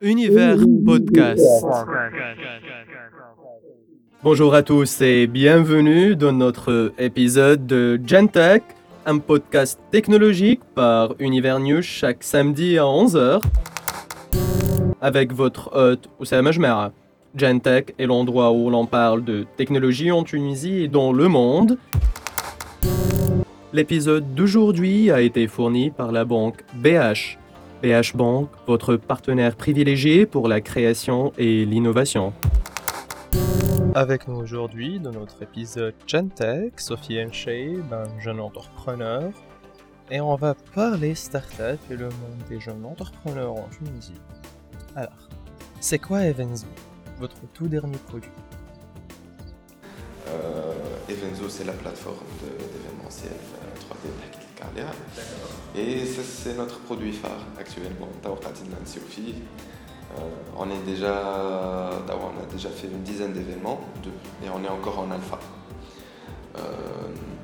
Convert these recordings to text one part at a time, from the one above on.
Univers Podcast. Bonjour à tous et bienvenue dans notre épisode de Gentech, un podcast technologique par Univers News chaque samedi à 11h. Avec votre hôte Oussama Jmera. Gentech est l'endroit où l'on parle de technologie en Tunisie et dans le monde. L'épisode d'aujourd'hui a été fourni par la banque BH. BH Bank, votre partenaire privilégié pour la création et l'innovation. Avec nous aujourd'hui, dans notre épisode Gentech, Sophie Enche, un jeune entrepreneur. Et on va parler startup et le monde des jeunes entrepreneurs en Tunisie. Alors, c'est quoi Evenzo, votre tout dernier produit? Euh, Evenzo, c'est la plateforme d'événementiel 3D euh, Et c'est notre produit phare actuellement. Euh, on, est déjà, on a déjà fait une dizaine d'événements et on est encore en alpha. Euh,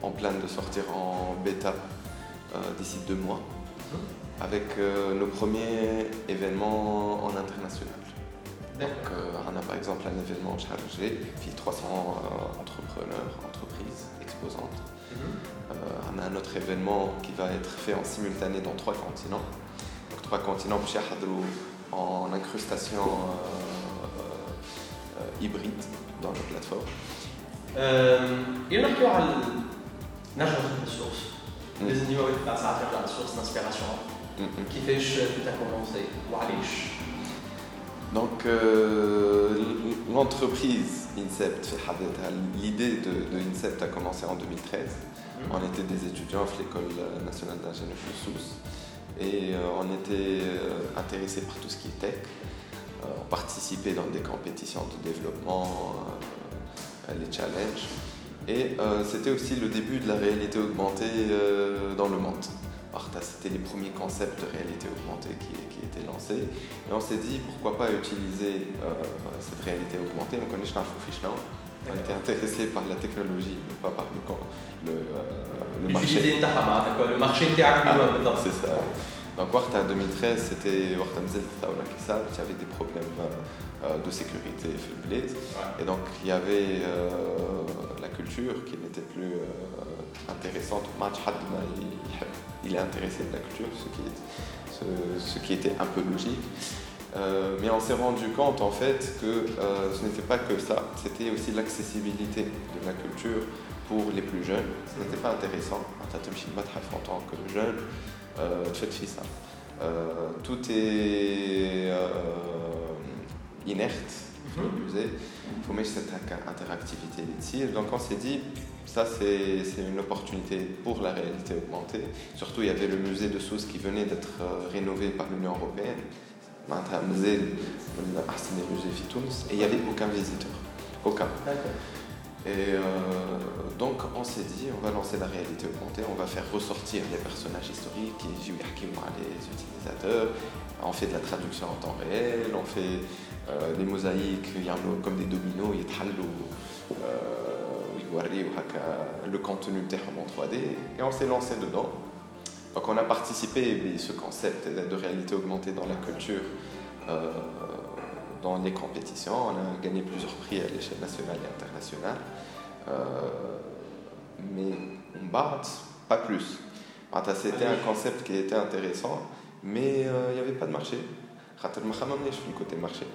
en plan de sortir en bêta d'ici deux mois avec nos premiers événements en international. Donc, on a par exemple un événement chargé qui 300 entrepreneurs, entreprises Mhm. on a un autre événement qui va être fait en simultané dans trois continents. Donc, trois continents en incrustation hybride dans la plateforme. Il y a une ressources. Les niveaux de la source d'inspiration. Qui fait que tu as commencé donc euh, l'entreprise Incept, l'idée de, Incept a commencé en 2013. Mhm. On était des étudiants à l'École nationale d'ingénieurs de Sousse et euh, on était euh, intéressés par tout ce qui est tech. on participait dans des compétitions de développement, les challenges. Et c'était aussi le début de la réalité augmentée dans le monde. C'était les premiers concepts de réalité augmentée qui, étaient lancés. Et on s'est dit pourquoi pas utiliser euh, cette réalité augmentée. On connaît on était intéressé par la technologie, pas par le, le, euh, le marché. le marché était C'est ça. Donc, en 2013, c'était il y avait des problèmes euh, de sécurité Et donc, il y avait la culture qui n'était plus intéressante. Il est intéressé de la culture, ce qui, est, ce, qui était un peu logique. Euh, mais on s'est rendu compte en fait que euh, ce n'était pas que ça, c'était aussi l'accessibilité de la culture pour les plus jeunes. Ce n'était pas intéressant en tant que jeune, euh, ça. tout est inerte, il faut mettre cette interactivité ici. Donc on s'est dit, ça c'est une opportunité pour la réalité augmentée. Surtout il y avait le musée de Sousse qui venait d'être euh, rénové par l'Union Européenne. Musée, et il n'y avait aucun visiteur. Aucun. Et euh, donc on s'est dit, on va lancer la réalité augmentée, on va faire ressortir les personnages historiques, les utilisateurs, on fait de la traduction en temps réel, on fait euh, des mosaïques, comme des dominos, le contenu en 3D, et on s'est lancé dedans. Donc on a participé à ce concept de réalité augmentée dans la culture, euh, dans les compétitions. On a gagné plusieurs prix à l'échelle nationale et internationale. Euh, mais on bat pas plus. C'était un concept qui était intéressant, mais il n'y avait pas de marché. le côté marché.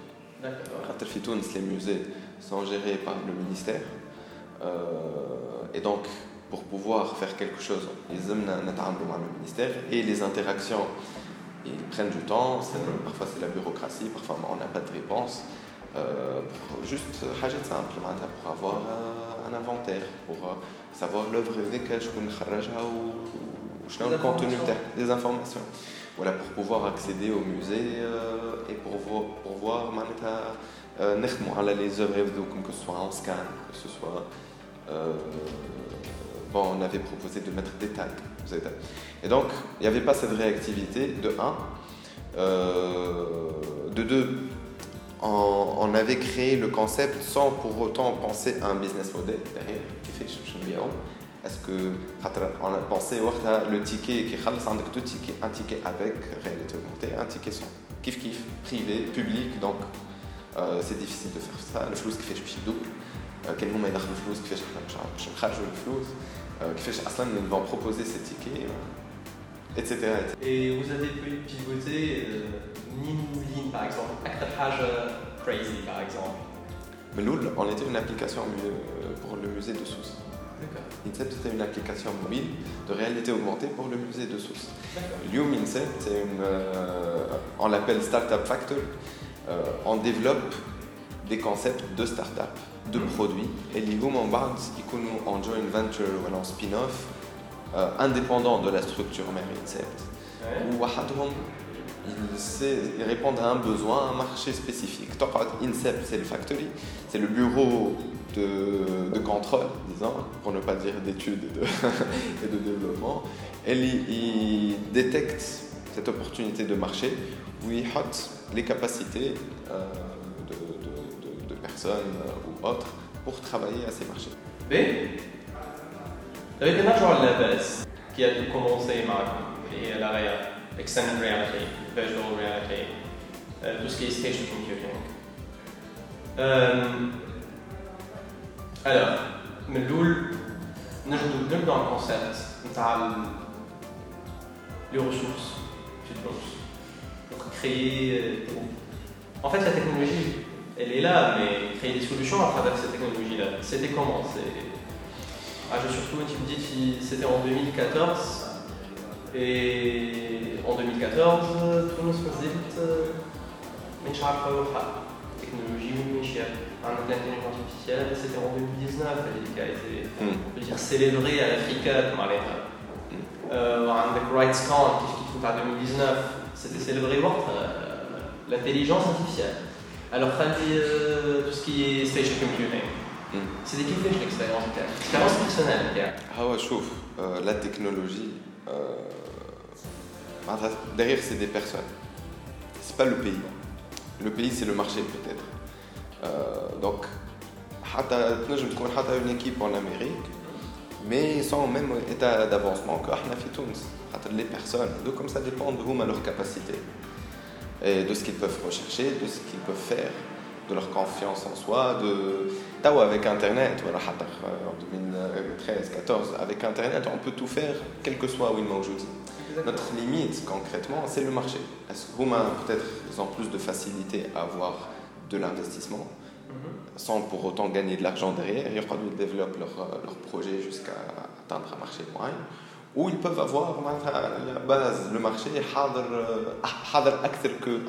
Les musées sont gérés par le ministère. Euh, et donc, pour pouvoir faire quelque chose, ils aiment le ministère et les interactions, ils prennent du temps. Parfois, c'est la bureaucratie, parfois, on n'a pas de réponse. Euh, juste simple pour avoir un inventaire, pour euh, savoir l'œuvre ou le contenu des informations. Voilà, pour pouvoir accéder au musée et pour, pour voir les œuvres que ce soit en scan, que ce soit euh, on avait proposé de mettre des tags. Et donc, il n'y avait pas cette réactivité, de 1. Euh, de 2, on, avait créé le concept sans pour autant penser à un business model derrière, Est-ce que on a pensé le ticket qui un ticket avec réalité augmentée, un ticket sans Kif kif, privé, public, donc euh, c'est difficile de faire ça. Le flou, qui fait je double. Quel moment il a le flou, qui fait je fait Aslan, ils vont proposer ces tickets, etc. Et vous avez pu pivoter Nin ou Lin, par exemple, Page Crazy, par exemple. Mais nous, on était une application pour le musée de Sousse. INSEP, c'était une application mobile de réalité augmentée pour le musée de Sousse. Lium INSEP, c'est une, euh, on l'appelle Startup Factory. Euh, on développe des concepts de start-up, de produits, et les en base, ils en joint venture ou en spin-off, euh, indépendant de la structure mère INSEP. Ou ils répondent à un besoin, un marché spécifique. INSEP, c'est le factory, c'est le bureau de, contrôle, disons, pour ne pas dire d'études et de, et de développement. Et il, détecte cette opportunité de marché où il hot les capacités euh, personnes euh, ou autres pour travailler à ces marchés. B. Avec un agent à la base qui a commencé et à l'arrière, extended reality, virtual reality, euh, tout ce qui est spatial computing. Alors, من الاول نجدو نبدا الكونسيبت نتاع les ressources Donc créer. En fait, la technologie, elle est là, mais créer des solutions à travers cette technologie-là. C'était comment ah, Je surtout, tu me dis, c'était en 2014. Et en 2014, tout le monde se dit, mais je technologie chère. L'intelligence artificielle, c'était en 2019, qui a été mm. dire, célébrée à l'Africa comme à l'état. Euh, avec RightScan, qui se trouve en 2019, c'était célébré euh, l'intelligence artificielle. Alors, euh, tout ce qui est spatial computing. Mm. C'est des kiffs l'expérience, l'expérience personnelle. Ah ouais, je trouve. Euh, la technologie, euh, derrière, c'est des personnes. C'est pas le pays. Le pays, c'est le marché, peut-être. Euh, donc, je تكون حتى une équipe en Amérique, mais sans même état d'avancement que احنا في تونس les personnes donc comme ça dépend de leur capacité et de ce qu'ils peuvent rechercher de ce qu'ils peuvent faire de leur confiance en soi de taw avec internet voilà en 2013 14 avec internet on peut tout faire quel que soit où il notre limite concrètement c'est le marché est-ce que peut-être ils ont plus de facilité à avoir de l'investissement mhm. sans pour autant gagner de l'argent derrière. Ils développent leur, euh, leur projet jusqu'à atteindre un marché moyen où ils peuvent avoir la base le marché euh, que mhm.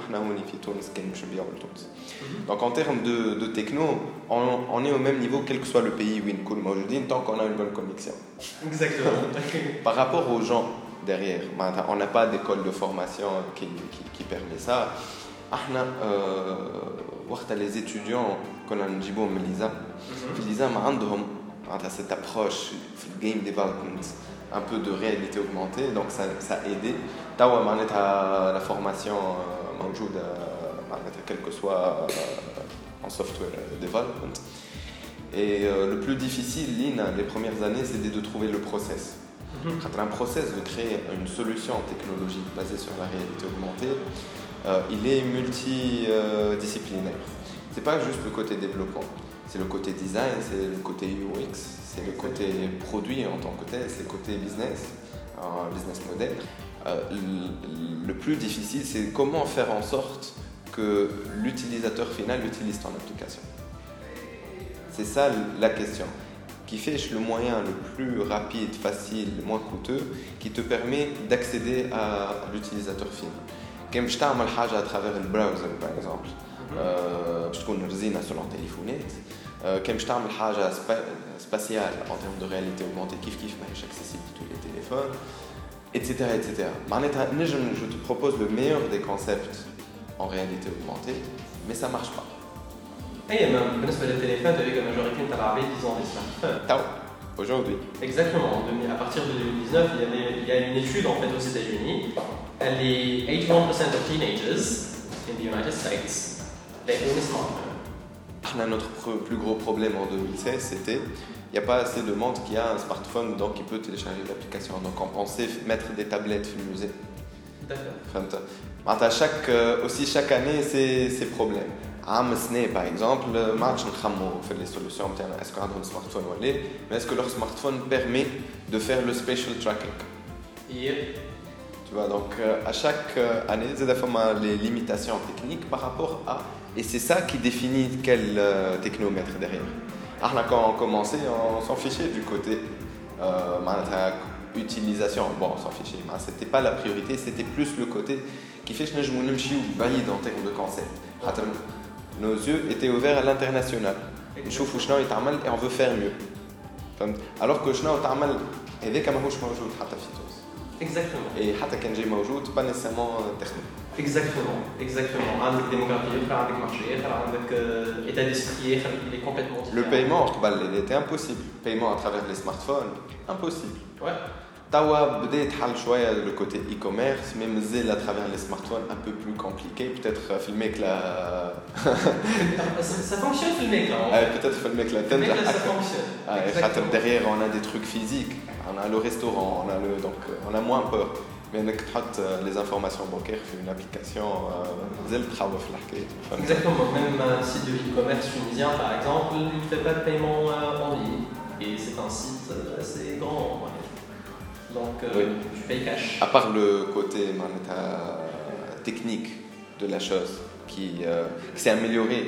donc en termes de, de techno on, est au même niveau quel que soit le pays où ils tant qu'on a une bonne connexion. exactement. Par rapport aux gens derrière on n'a pas d'école de formation qui, permet ça. Euh, les étudiants qu'on a mhm. cette approche game development un peu de réalité augmentée donc ça, ça a aidé توا معناتها la formation موجودة معناتها quel que soit en software development et euh, le plus difficile les premières années c'était de trouver le process un process de créer une solution technologique basée sur la réalité augmentée euh, il est multidisciplinaire. C'est pas juste le côté développement, C'est le côté design, c'est le côté UX, c'est le côté produit en tant que tel, c'est le côté business, business model. Euh, le plus difficile, c'est comment faire en sorte que l'utilisateur final utilise ton application. C'est ça la question. Qui fait le moyen le plus rapide, facile, le moins coûteux, qui te permet d'accéder à l'utilisateur final. Comme je à travers le browser, par exemple. باش تكون رزينه سور التليفونات كان باش تعمل حاجه سباسيال ان تيرم دو رياليتي اوغمونتي كيف كيف ماهيش اكسيسيبل تو لي تيليفون etc etc معناتها نجم je te propose le meilleur des concepts en réalité augmentée mais ça marche pas اي بالنسبه للتليفون تلقى الماجوريتي نتاع العباد ils ont des smartphones تو aujourd'hui exactement à partir de 2019 il y, avait, il y a une étude en fait aux États-Unis And the 81% of teenagers in the United States, they own a smartphone. Notre plus gros problème en 2016, c'était il n'y a pas assez de monde qui a un smartphone donc qui peut télécharger l'application. Donc on pensait mettre des tablettes au musée. Tout à fait. فهمت معناتها chaque aussi chaque année c'est ses problèmes عام سنة par exemple ما عادش نخمو في les solutions نتاعنا est-ce عندهم سمارت فون ولا mais est-ce que leur smartphone permet de faire le spatial tracking Yep. tu vois donc à chaque année زاد فما les limitations techniques par rapport à et c'est ça qui définit quel technomètre derrière احنا quand on commençait on s'en fichait du côté euh, معناتها utilisation bon on s'en fichait c'était pas la priorité c'était plus le côté qui fait que نجمو نمشيو بعيد en termes de concept خاطر nos yeux étaient ouverts à l'international نشوفوا شنو يتعمل et on veut faire mieux فهمت alors que شنو تعمل هذاك ماهوش موجود حتى في تونس Exactement. et حتى كان جاي موجود pas nécessairement technique Exactement, exactement. عندك démographie اخرى عندك marché اخر عندك euh, état d'esprit اخر il est complètement le différent. paiement قبل il était impossible paiement à travers les smartphones impossible Ouais. توا بدا يتحل شويه le côté e-commerce mais مازال à travers les smartphones un peu plus compliqué peut-être في الماكله ça, ça fonctionne في الميك là. آه، peut-être في الماكله في الميك تنجح là ça اكثر fonctionne. آه، Exactement. خاطر derrière on a des trucs physiques on a le restaurant on a le donc on a moins peur mais انك تحط les informations bancaires في une application euh, مازال تخوف الحكايه فهمت؟ Exactement, même un site de e-commerce tunisien par exemple, il ne fait pas de paiement euh, en ligne. Et c'est un site euh, assez grand. ouais. Donc euh, Oui. tu payes cash. À part le côté معناتها, technique de la chose qui, euh, qui s'est amélioré,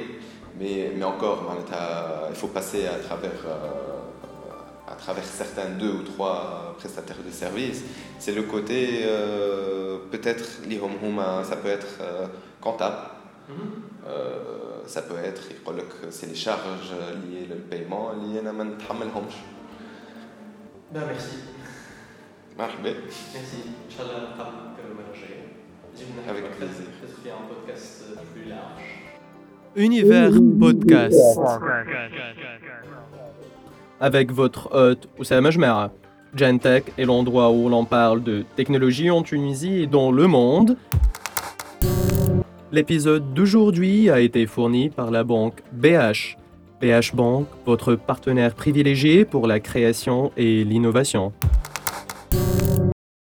mais, mais encore, معناتها, il faut passer à travers, euh, à travers certains deux ou trois euh, prestataires de services, c'est le côté euh, peut-être ça peut être euh, comptable, mm -hmm. euh, ça peut être c'est les charges liées au paiement liées à man ben merci. Marhaba. Merci. Avec plaisir. Un podcast plus large. Univers Podcast. Avec votre hôte Oussama Jmera. Gentech est l'endroit où l'on parle de technologie en Tunisie et dans le monde. L'épisode d'aujourd'hui a été fourni par la banque BH. BH Bank, votre partenaire privilégié pour la création et l'innovation.